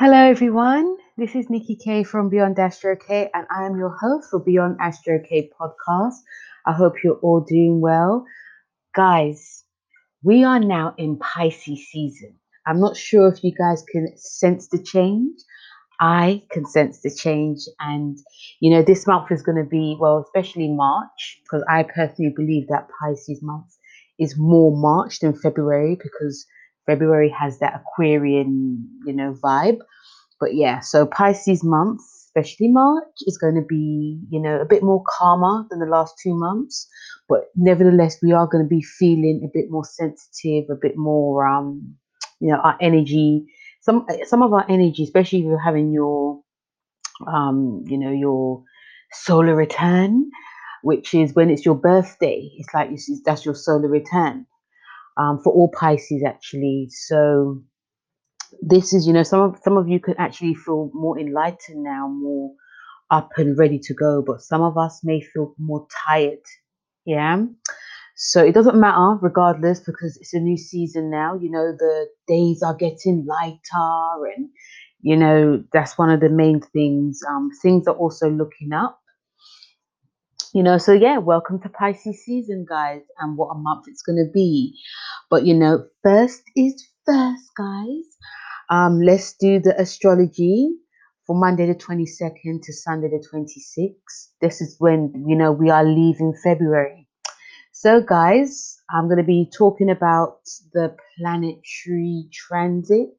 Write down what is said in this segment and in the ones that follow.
Hello, everyone. This is Nikki K from Beyond Astro K, and I am your host for Beyond Astro K podcast. I hope you're all doing well. Guys, we are now in Pisces season. I'm not sure if you guys can sense the change. I can sense the change, and you know, this month is going to be well, especially March, because I personally believe that Pisces month is more March than February because February has that Aquarian, you know, vibe. But yeah, so Pisces month, especially March, is going to be, you know, a bit more calmer than the last two months. But nevertheless, we are going to be feeling a bit more sensitive, a bit more, um, you know, our energy. Some some of our energy, especially if you're having your, um, you know, your solar return, which is when it's your birthday. It's like this is that's your solar return um, for all Pisces actually. So this is, you know, some of some of you could actually feel more enlightened now, more up and ready to go, but some of us may feel more tired. Yeah. So it doesn't matter regardless because it's a new season now. You know, the days are getting lighter and you know, that's one of the main things. Um, things are also looking up you know so yeah welcome to pisces season guys and what a month it's going to be. But you know first is first guys. Um let's do the astrology for monday the 22nd to sunday the 26th this is when you know we are leaving february. So guys i'm going to be talking about the planetary transits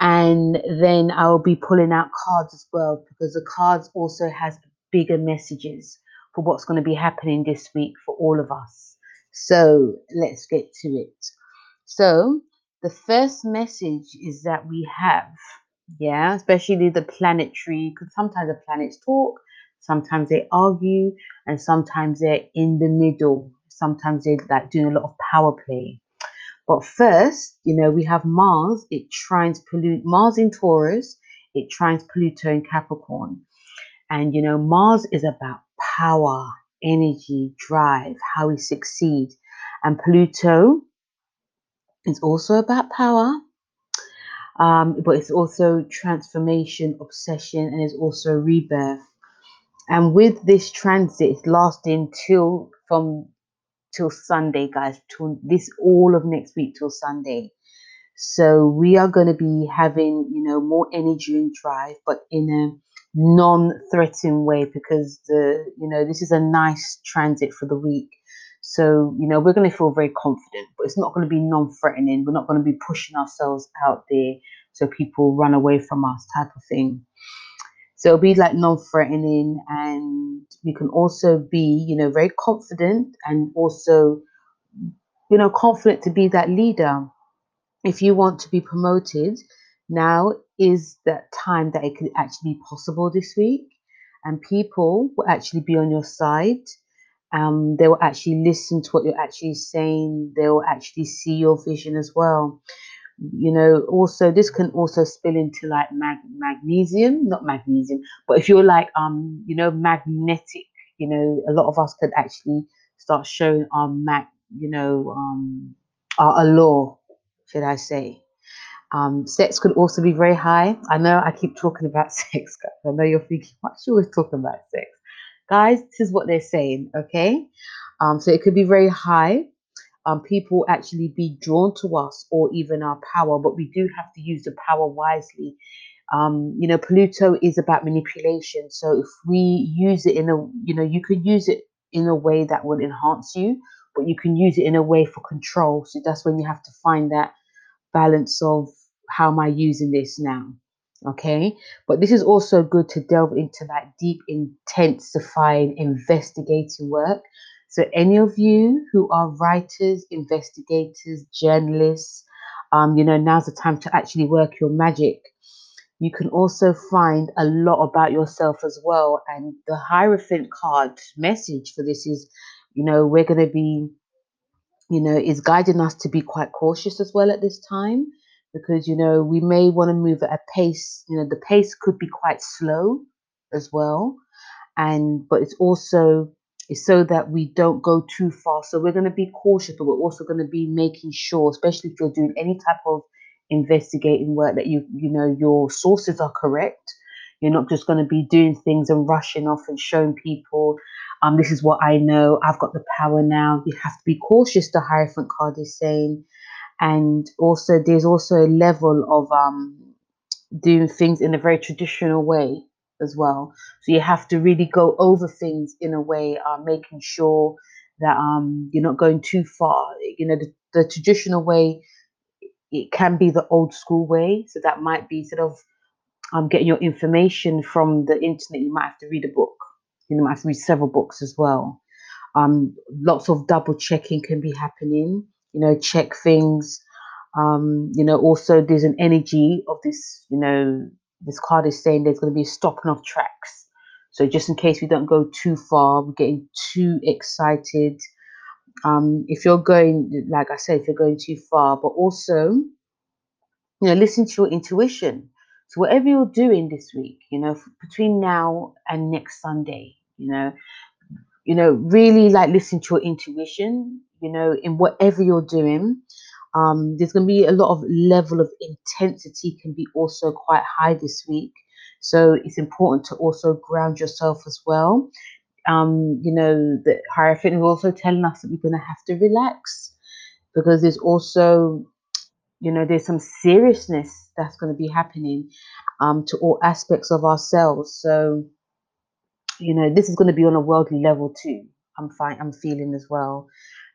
and then i'll be pulling out cards as well because the cards also has bigger messages for what's going to be happening this week for all of us. So let's get to it. So, the first message is that we have, yeah, especially the planetary, because sometimes the planets talk, sometimes they argue, and sometimes they're in the middle. Sometimes they're like doing a lot of power play. But first, you know, we have Mars, it trines Pluto, Mars in Taurus, it trines Pluto in Capricorn. And you know, Mars is about power, energy, drive, how we succeed. And Pluto is also about power, um, but it's also transformation, obsession, and it's also rebirth. And with this transit, it's lasting till from till Sunday, guys. Till this all of next week till Sunday. So we are going to be having, you know, more energy and drive, but in a non-threatening way because the you know this is a nice transit for the week. So you know we're going to feel very confident but it's not going to be non-threatening. We're not going to be pushing ourselves out there so people run away from us type of thing. So it'll be like non-threatening and we can also be you know very confident and also you know confident to be that leader. If you want to be promoted now is that time that it could actually be possible this week and people will actually be on your side. Um, they will actually listen to what you're actually saying. They will actually see your vision as well. You know also this can also spill into like mag- magnesium not magnesium but if you're like um you know magnetic you know a lot of us could actually start showing our mag you know um our allure should i say um, sex could also be very high. I know I keep talking about sex, guys. I know you're thinking, what's she always talking about sex? Guys, this is what they're saying, okay? Um, so it could be very high. Um, people actually be drawn to us or even our power, but we do have to use the power wisely. Um, you know, Pluto is about manipulation. So if we use it in a, you know, you could use it in a way that would enhance you, but you can use it in a way for control. So that's when you have to find that balance of how am I using this now? Okay, but this is also good to delve into that deep, intensifying, investigating work. So, any of you who are writers, investigators, journalists, um, you know, now's the time to actually work your magic. You can also find a lot about yourself as well. And the Hierophant card message for this is, you know, we're going to be, you know, is guiding us to be quite cautious as well at this time because you know we may want to move at a pace you know the pace could be quite slow as well and but it's also it's so that we don't go too far so we're going to be cautious but we're also going to be making sure especially if you're doing any type of investigating work that you you know your sources are correct. You're not just going to be doing things and rushing off and showing people, um, this is what I know. I've got the power now. You have to be cautious. The Hierophant card is saying, and also there's also a level of um doing things in a very traditional way as well. So you have to really go over things in a way, uh, making sure that um, you're not going too far. You know, the, the traditional way it can be the old school way. So that might be sort of um, getting your information from the internet. You might have to read a book. You might have to read several books as well. Um, lots of double checking can be happening. You know, check things. Um, you know, also there's an energy of this. You know, this card is saying there's going to be a stopping of tracks. So just in case we don't go too far, we're getting too excited. Um, if you're going, like I said, if you're going too far, but also, you know, listen to your intuition. So whatever you're doing this week, you know, between now and next Sunday, you know, you know, really like listen to your intuition, you know, in whatever you're doing. Um, there's going to be a lot of level of intensity can be also quite high this week. So it's important to also ground yourself as well. Um, you know, the Hierophant is also telling us that we're going to have to relax because there's also, you know, there's some seriousness that's going to be happening um, to all aspects of ourselves. So, you know, this is going to be on a worldly level too. I'm fine. I'm feeling as well,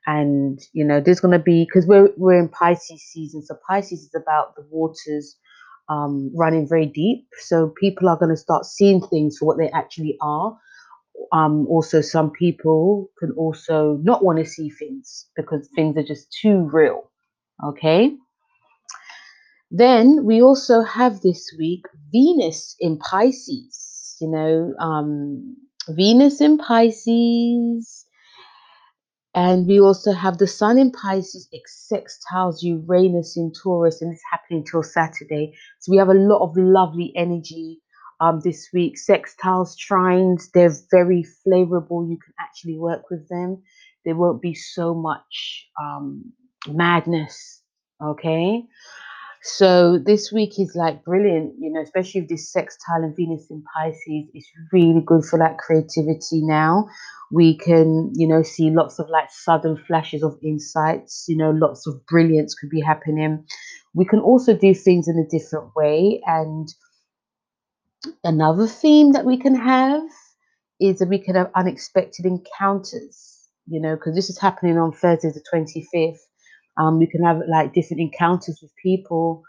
and you know, there's going to be because we're we're in Pisces season. So Pisces is about the waters um, running very deep. So people are going to start seeing things for what they actually are. Um, also, some people can also not want to see things because things are just too real. Okay. Then we also have this week Venus in Pisces. You know, um, Venus in Pisces. And we also have the Sun in Pisces, sextiles Uranus in Taurus, and it's happening till Saturday. So we have a lot of lovely energy um, this week. Sextiles, trines, they're very favorable. You can actually work with them. There won't be so much um, madness. Okay. So this week is like brilliant, you know, especially with this sextile and Venus in Pisces. It's really good for that creativity now. We can, you know, see lots of like sudden flashes of insights, you know, lots of brilliance could be happening. We can also do things in a different way. And another theme that we can have is that we can have unexpected encounters, you know, because this is happening on Thursday the 25th um, we can have like different encounters with people.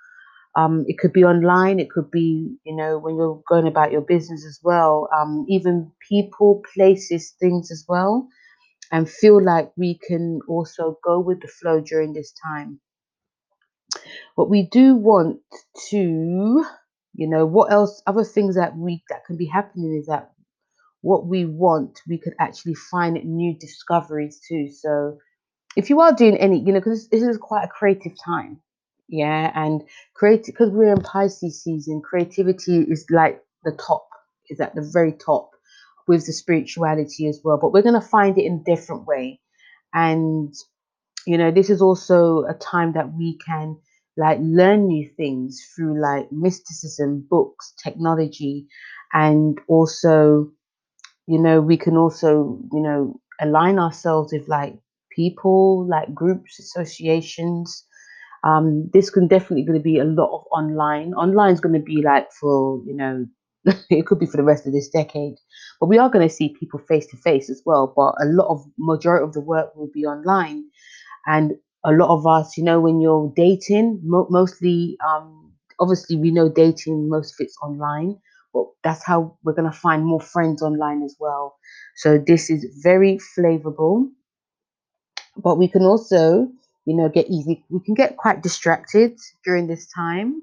Um, it could be online. It could be, you know, when you're going about your business as well. Um, even people, places, things as well. And feel like we can also go with the flow during this time. But we do want to, you know, what else? Other things that we that can be happening is that what we want, we could actually find new discoveries too. So if you are doing any, you know, because this is quite a creative time, yeah, and create because we're in Pisces season, creativity is like the top, is at the very top with the spirituality as well. But we're gonna find it in a different way, and you know, this is also a time that we can like learn new things through like mysticism, books, technology, and also, you know, we can also, you know, align ourselves with like people, like groups, associations. Um, this can definitely going to be a lot of online. Online is going to be like for you know, it could be for the rest of this decade, but we are going to see people face to face as well. But a lot of majority of the work will be online, and a lot of us, you know, when you're dating, mo- mostly, um, obviously, we know dating most of it's online, but that's how we're going to find more friends online as well. So this is very flavorable but we can also you know get easy we can get quite distracted during this time.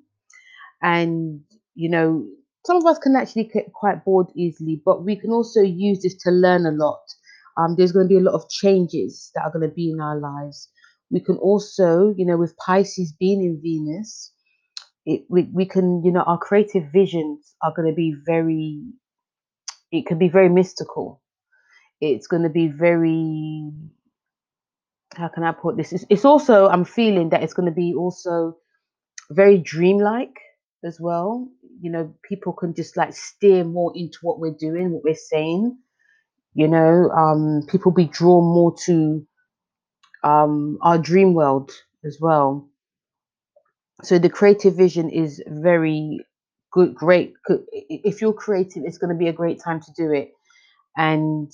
And you know some of us can actually get quite bored easily but we can also use this to learn a lot. Um, there's going to be a lot of changes that are going to be in our lives. We can also you know with pisces being in venus it, we, we can you know our creative visions are going to be very it can be very mystical. It's going to be very how can I put this? It's, it's also I'm feeling that it's going to be also very dreamlike as well. You know, people can just like steer more into what we're doing, what we're saying. You know, um, people be drawn more to um, our dream world as well. So the creative vision is very good, great. If you're creative, it's going to be a great time to do it. And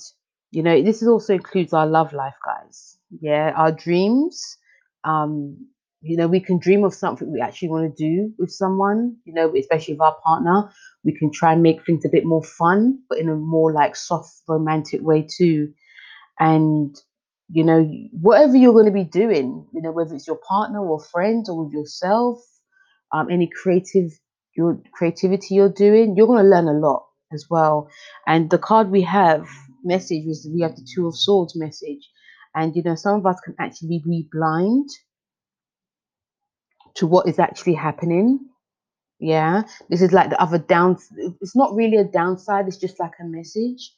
you know, this is also includes our love life, guys. Yeah, our dreams. Um, you know, we can dream of something we actually want to do with someone. You know, especially with our partner. We can try and make things a bit more fun, but in a more like soft, romantic way too. And you know, whatever you're going to be doing, you know, whether it's your partner or friends or with yourself, um, any creative your creativity you're doing, you're going to learn a lot as well. And the card we have message was we have the Two of Swords message, and you know, some of us can actually be blind to what is actually happening. Yeah, this is like the other down. It's not really a downside. It's just like a message,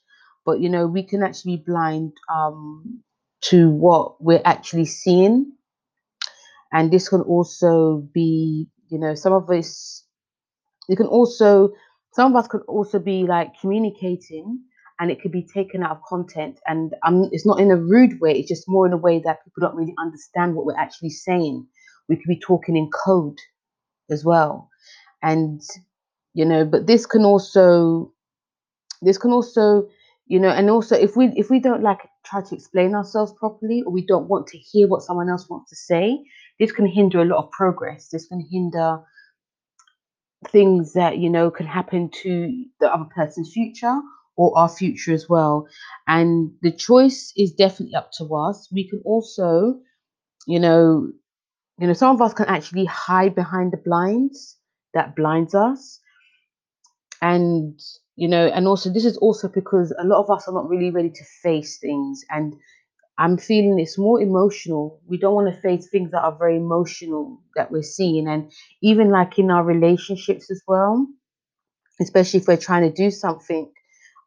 but you know, we can actually be blind um to what we're actually seeing. And this can also be, you know, some of us, you can also, some of us could also be like communicating and it could be taken out of content. And um, it's not in a rude way, it's just more in a way that people don't really understand what we're actually saying. We could be talking in code as well. And, you know, but this can also, this can also you know and also if we if we don't like try to explain ourselves properly or we don't want to hear what someone else wants to say this can hinder a lot of progress this can hinder things that you know can happen to the other person's future or our future as well. And the choice is definitely up to us. We can also you know you know some of us can actually hide behind the blinds that blinds us. And you know and also this is also because a lot of us are not really ready to face things. And i'm feeling it's more emotional. We don't want to face things that are very emotional that we're seeing. And even like in our relationships as well especially if we're trying to do something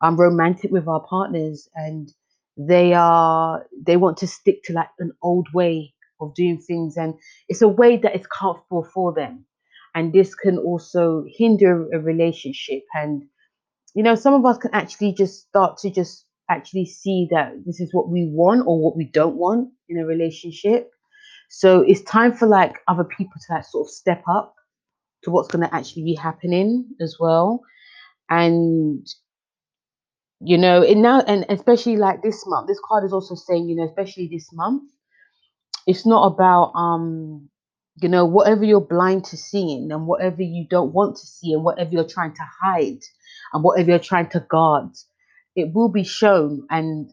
um romantic with our partners and they are they want to stick to like an old way of doing things and it's a way that is comfortable for them and this can also hinder a relationship and you know, some of us can actually just start to just actually see that this is what we want or what we don't want in a relationship. So it's time for like other people to like sort of step up to what's going to actually be happening as well. And you know, and now and especially like this month, this card is also saying, you know, especially this month, it's not about um you know whatever you're blind to seeing and whatever you don't want to see and whatever you're trying to hide and whatever you're trying to guard it will be shown. And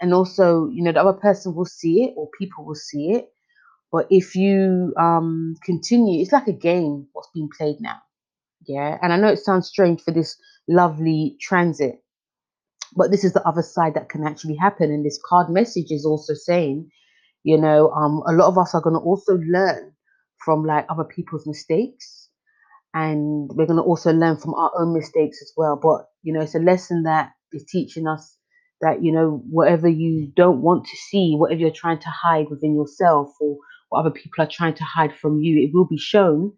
and also you know the other person will see it or people will see it. But if you um continue it's like a game what's being played now. Yeah? And i know it sounds strange for this lovely transit but this is the other side that can actually happen and this card message is also saying you know um a lot of us are going to also learn from like other people's mistakes and we're going to also learn from our own mistakes as well. But you know it's a lesson that is teaching us that you know whatever you don't want to see whatever you're trying to hide within yourself or what other people are trying to hide from you it will be shown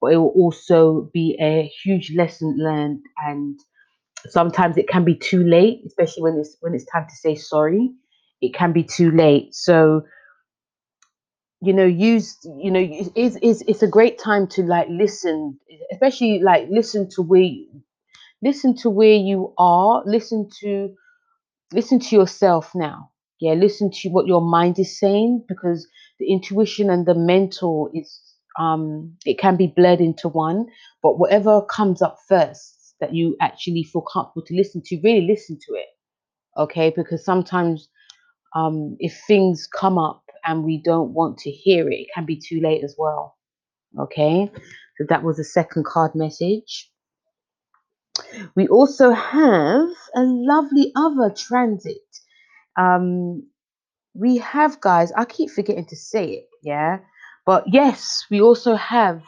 but it will also be a huge lesson learned and sometimes it can be too late especially when it's when it's time to say sorry it can be too late. So you know use you know it's, it's it's a great time to like listen especially like listen to where listen to where you are listen to listen to yourself now. Yeah listen to what your mind is saying because the intuition and the mental is um it can be blurred into one but whatever comes up first that you actually feel comfortable to listen to really listen to it okay? Because sometimes um if things come up and we don't want to hear it it can be too late as well okay? So that was the second card message. We also have a lovely other transit. Um we have guys i keep forgetting to say it yeah? But yes we also have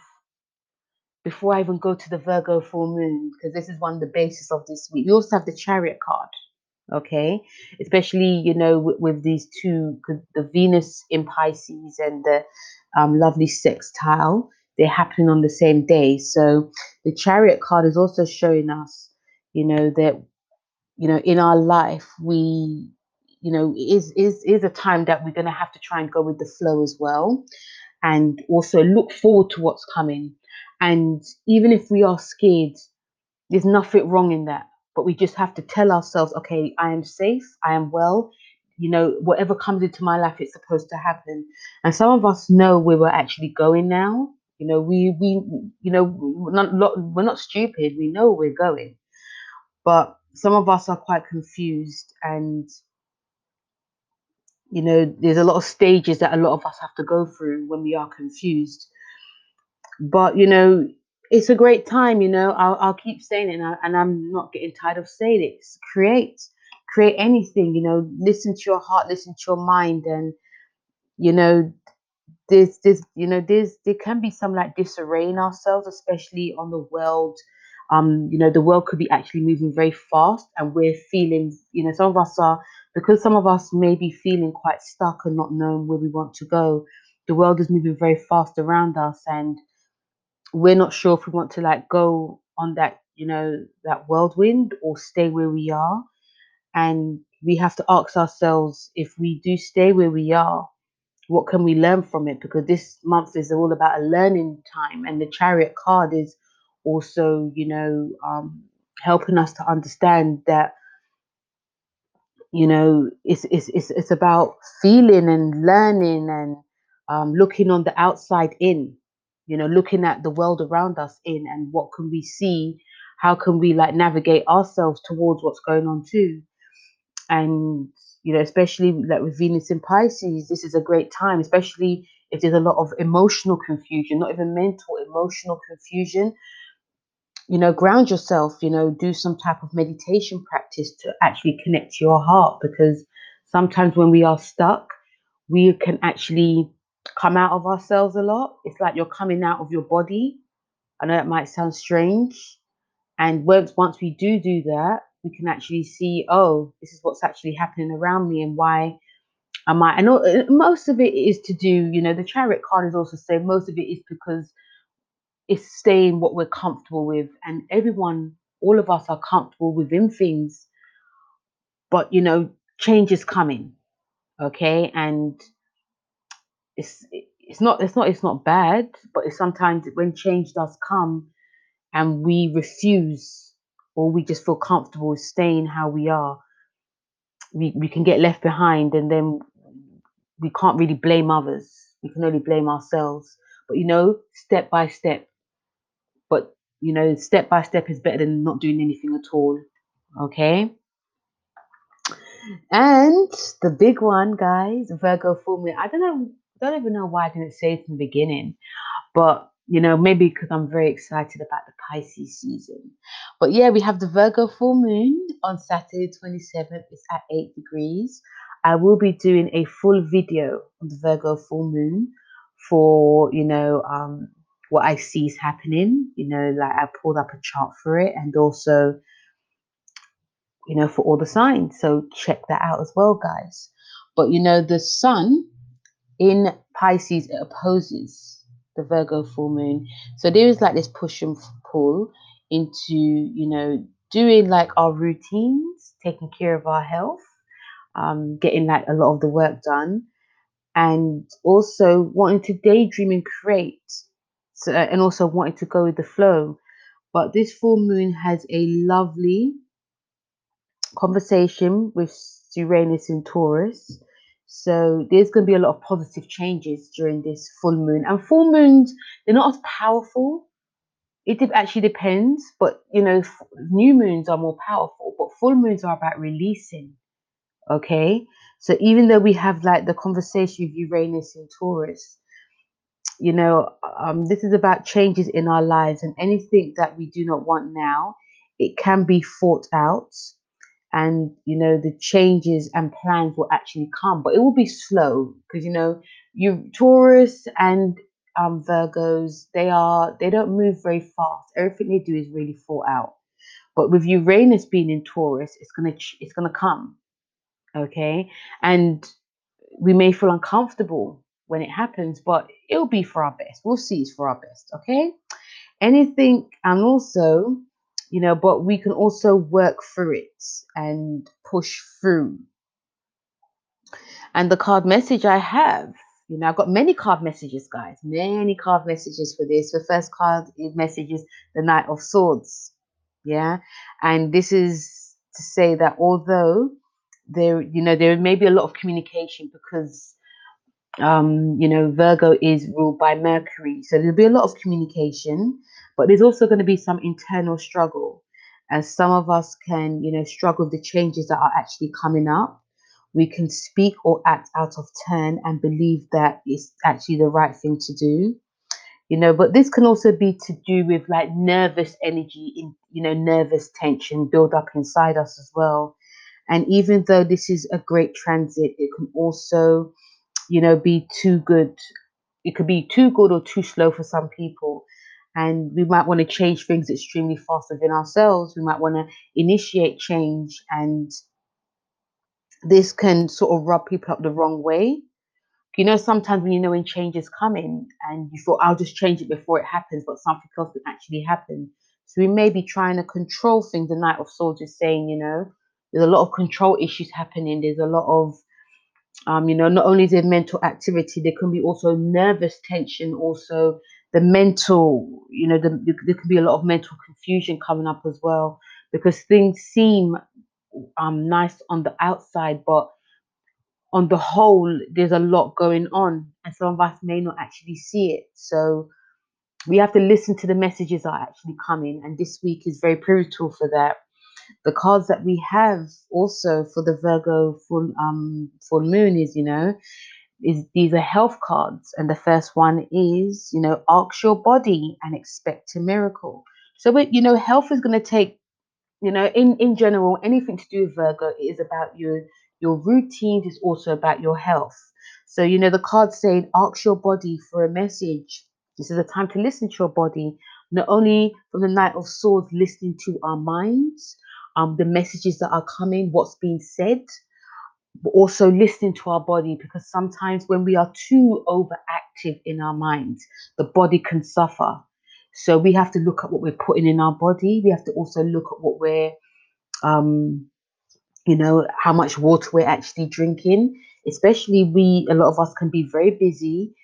before i even go to the virgo full moon because this is one of the basis of this week. We also have the chariot card okay? Especially you know with, with these two the venus in pisces and the um, lovely sextile they're happening on the same day. So the chariot card is also showing us, you know, that you know in our life we you know is is is a time that we're going to have to try and go with the flow as well and also look forward to what's coming and even if we are scared there's nothing wrong in that. But we just have to tell ourselves okay i am safe i am well. You know whatever comes into my life it's supposed to happen. And some of us know where we're actually going now. You know we we you know we're not we're not stupid. We know where we're going. But some of us are quite confused and you know there's a lot of stages that a lot of us have to go through when we are confused but you know it's a great time you know i'll, I'll keep saying it and, I, and i'm not getting tired of saying it. Create create anything you know listen to your heart listen to your mind and you know there's there's you know there's there can be some like disarray in ourselves especially on the world. Um you know the world could be actually moving very fast and we're feeling you know some of us are because some of us may be feeling quite stuck and not knowing where we want to go the world is moving very fast around us and we're not sure if we want to like go on that you know that whirlwind or stay where we are. And we have to ask ourselves if we do stay where we are what can we learn from it? Because this month is all about a learning time and the chariot card is also you know um, helping us to understand that you know it's it's it's, it's about feeling and learning and um, looking on the outside in you know looking at the world around us in and what can we see? How can we like navigate ourselves towards what's going on too? And you know especially like with venus in pisces this is a great time especially if there's a lot of emotional confusion not even mental emotional confusion. You know ground yourself you know do some type of meditation practice to actually connect to your heart because sometimes when we are stuck we can actually come out of ourselves a lot. It's like you're coming out of your body. I know that might sound strange. And once once we do do that we can actually see oh this is what's actually happening around me and why i and uh, most of it is to do you know the chariot card is also saying most of it is because it's staying what we're comfortable with. And everyone all of us are comfortable within things. But you know change is coming okay? And it's it's not it's not it's not bad but it's sometimes when change does come and we refuse or we just feel comfortable staying how we are we, we can get left behind and then we can't really blame others. We can only blame ourselves. But you know step by step. But you know step by step is better than not doing anything at all. Okay? And the big one guys virgo full moon i don't know don't even know why i didn't say it in the beginning but you know maybe because i'm very excited about the pisces season but yeah we have the virgo full moon on saturday 27th it's at 8 degrees i will be doing a full video on the virgo full moon for you know um what I see is happening. You know, like I pulled up a chart for it and also, you know, for all the signs. So check that out as well, guys. But you know, the sun in Pisces it opposes the Virgo full moon. So there is like this push and pull into, you know, doing like our routines, taking care of our health, um, getting like a lot of the work done, and also wanting to daydream and create so, and also wanting to go with the flow. But this full moon has a lovely conversation with Uranus in Taurus. So there's going to be a lot of positive changes during this full moon. And full moons, they're not as powerful. It actually depends, but you know, new moons are more powerful, but full moons are about releasing. Okay, so even though we have like the conversation with Uranus in Taurus, you know, um, this is about changes in our lives and anything that we do not want now, it can be fought out. And, you know, the changes and plans will actually come, but it will be slow because, you know, you Taurus and um, Virgos, they are, they don't move very fast. Everything they do is really thought out. But with Uranus being in Taurus, it's to, it's to come. Okay. And we may feel uncomfortable when it happens, but it'll be for our best. We'll see it's for our best, okay? Anything, and also, you know, but we can also work through it and push through. And the card message I have, you know, I've got many card messages, guys, many card messages for this. The first card is the Knight of Swords, yeah, and this is to say that although there, you know, there may be a lot of communication because um, you know, Virgo is ruled by Mercury. So there'll be a lot of communication, but there's also going to be some internal struggle. As some of us can, you know, struggle with the changes that are actually coming up. We can speak or act out of turn and believe that it's actually the right thing to do. You know, but this can also be to do with like nervous energy in, you know, nervous tension build up inside us as well. And even though this is a great transit, it can also you know, be too good. It could be too good or too slow for some people. And we might want to change things extremely fast within ourselves. We might want to initiate change, and this can sort of rub people up the wrong way. You know, sometimes when you know when change is coming and you thought, I'll just change it before it happens, but something else can actually happen. So we may be trying to control things. The Knight of Swords is saying, you know, there's a lot of control issues happening. There's a lot of um, you know, not only is the mental activity, there can be also nervous tension, also the mental, you know, the, there can be a lot of mental confusion coming up as well because things seem um, nice on the outside, but on the whole, there's a lot going on, and some of us may not actually see it. So we have to listen to the messages that are actually coming, and this week is very pivotal for that the cards that we have also for the Virgo full um full moon is you know is these are health cards and the first one is you know ask your body and expect a miracle. So it, you know health is going to take you know in in general anything to do with virgo is about your your routines is also about your health. So you know the card saying ask your body for a message. This is a time to listen to your body not only from the knight of swords listening to our minds um, the messages that are coming, what's being said, but also listening to our body because sometimes when we are too overactive in our minds, the body can suffer. So we have to look at what we're putting in our body. We have to also look at what we're, um, you know, how much water we're actually drinking. Especially we, a lot of us can be very busy,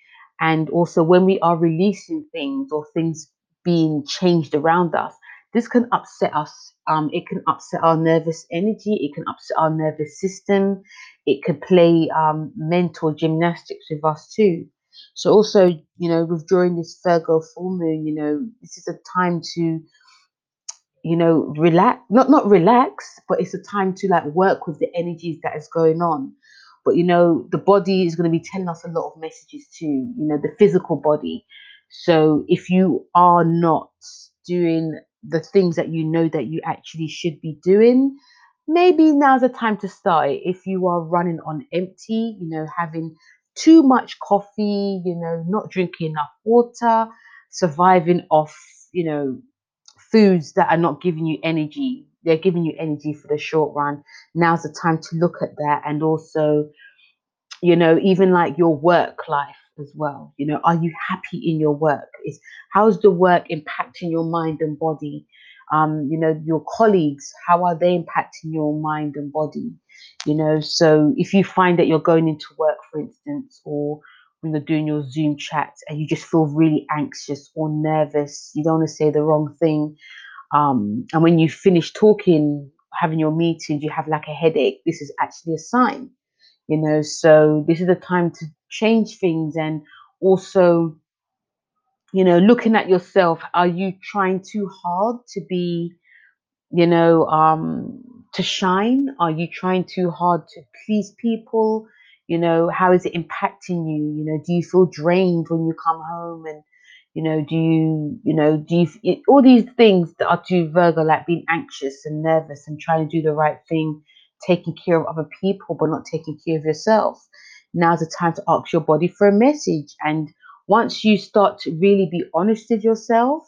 and also when we are releasing things or things being changed around us, this can upset us. Um, it can upset our nervous energy. It can upset our nervous system. It could play um, mental gymnastics with us too. So also, you know, with during this Virgo full moon, you know, this is a time to, you know, relax. Not not relax, but it's a time to like work with the energies that is going on. But you know, the body is going to be telling us a lot of messages too. You know, the physical body. So if you are not doing the things that you know that you actually should be doing, maybe now's the time to start it. If you are running on empty, you know, having too much coffee, you know, not drinking enough water, surviving off, you know, foods that are not giving you energy. They're giving you energy for the short run. Now's the time to look at that and also, you know, even like your work life as well. You know, are you happy in your work? Is how's the work impacting your mind and body? Um, you know, your colleagues, how are they impacting your mind and body? You know, so if you find that you're going into work, for instance, or when you're doing your Zoom chat and you just feel really anxious or nervous, you don't want to say the wrong thing. Um, and when you finish talking, having your meetings, you have like a headache, this is actually a sign you know so this is the time to change things and also you know looking at yourself. Are you trying too hard to be you know um to shine? Are you trying too hard to please people? You know how is it impacting you? You know do you feel drained when you come home? And you know do you you know do you all these things that are too virgo like being anxious and nervous and trying to do the right thing taking care of other people but not taking care of yourself now's the time to ask your body for a message and once you start to really be honest with yourself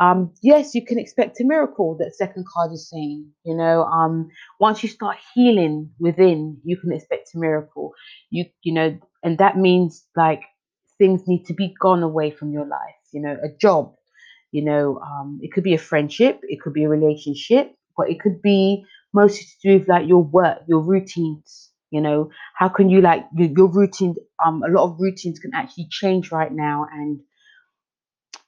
um, yes, you can expect a miracle. That second card is saying, you know, um, once you start healing within, you can expect a miracle. You, you know, and that means like things need to be gone away from your life. You know, a job, you know, um, it could be a friendship, it could be a relationship, but it could be mostly to do with like your work, your routines. You know, how can you like your, your routine? Um, a lot of routines can actually change right now, and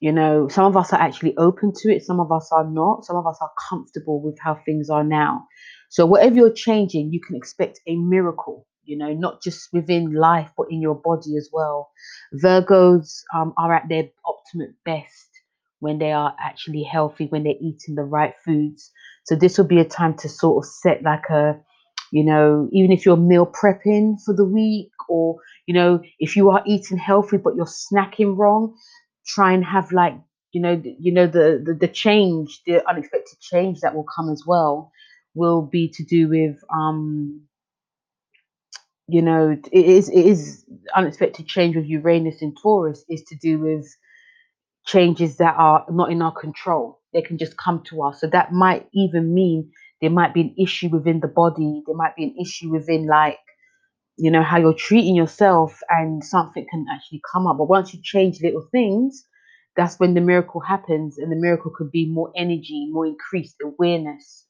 you know, some of us are actually open to it, some of us are not, some of us are comfortable with how things are now. So, whatever you're changing, you can expect a miracle, you know, not just within life, but in your body as well. Virgos um, are at their optimum best when they are actually healthy, when they're eating the right foods. So, this will be a time to sort of set like a, you know, even if you're meal prepping for the week, or, you know, if you are eating healthy but you're snacking wrong, try and have like you know you know the, the the change the unexpected change that will come as well will be to do with um you know it is it is unexpected change with uranus and taurus is to do with changes that are not in our control they can just come to us. So that might even mean there might be an issue within the body there might be an issue within like you know how you're treating yourself and something can actually come up. But once you change little things that's when the miracle happens and the miracle could be more energy more increased awareness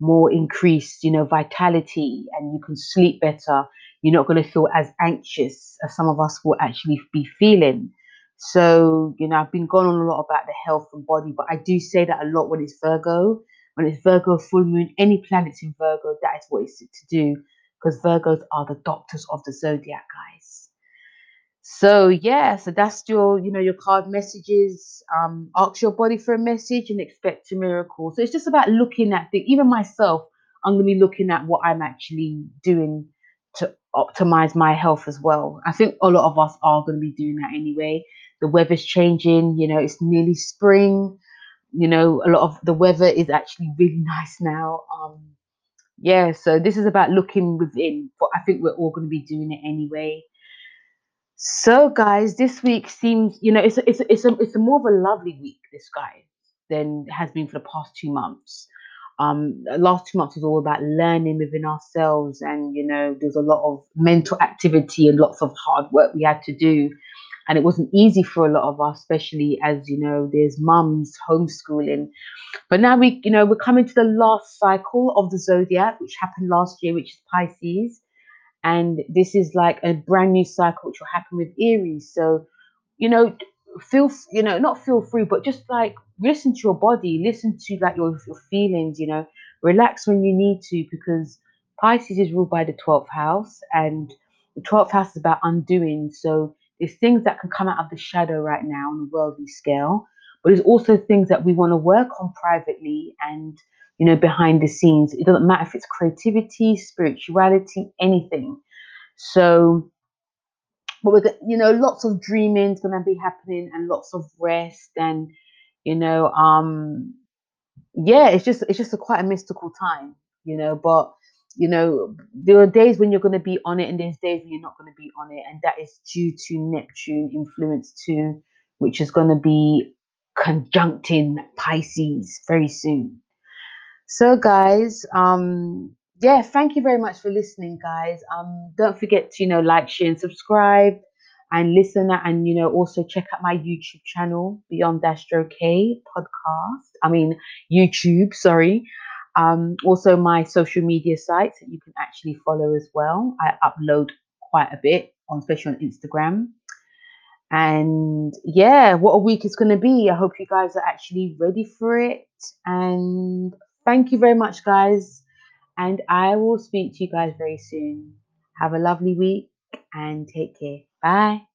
more increased you know vitality and you can sleep better. You're not going to feel as anxious as some of us will actually be feeling so you know i've been going on a lot about the health and body but i do say that a lot when it's virgo when it's virgo full moon any planets in virgo that is what it's to do because Virgos are the doctors of the zodiac, guys. So yeah, so that's your, you know, your card messages. Um, ask your body for a message and expect a miracle. So it's just about looking at the. Even myself, I'm gonna be looking at what I'm actually doing to optimize my health as well. I think a lot of us are gonna be doing that anyway. The weather's changing. You know, it's nearly spring. You know, a lot of the weather is actually really nice now. Um, yeah, so this is about looking within, but I think we're all going to be doing it anyway. So, guys, this week seems, you know, it's a, it's a, it's a, it's a more of a lovely week, this guy, than has been for the past two months. Um, last two months was all about learning within ourselves, and you know, there's a lot of mental activity and lots of hard work we had to do, and it wasn't easy for a lot of us, especially as you know, there's mums homeschooling but now we, you know, we're coming to the last cycle of the zodiac, which happened last year, which is Pisces. And this is like a brand new cycle which will happen with Aries. So, you know, feel, you know, not feel free, but just like listen to your body, listen to like your, your feelings, you know, relax when you need to, because Pisces is ruled by the 12th house, and the 12th house is about undoing. So there's things that can come out of the shadow right now on a worldly scale but there's also things that we want to work on privately and you know behind the scenes. It doesn't matter if it's creativity spirituality anything. So but we're you know lots of dreaming is going to be happening and lots of rest and you know um yeah it's just it's just a quite a mystical time you know but you know there are days when you're going to be on it and there's days when you're not going to be on it and that is due to neptune influence too which is going to be conjuncting Pisces very soon. So, guys, um, yeah, thank you very much for listening, guys. Um, don't forget to you know like, share, and subscribe, and listen, and you know also check out my YouTube channel, Beyond Astro K podcast. I mean YouTube, sorry. Um, also my social media sites that you can actually follow as well. I upload quite a bit on, especially on Instagram. And yeah, what a week it's going to be. I hope you guys are actually ready for it. And thank you very much, guys. And I will speak to you guys very soon. Have a lovely week and take care. Bye.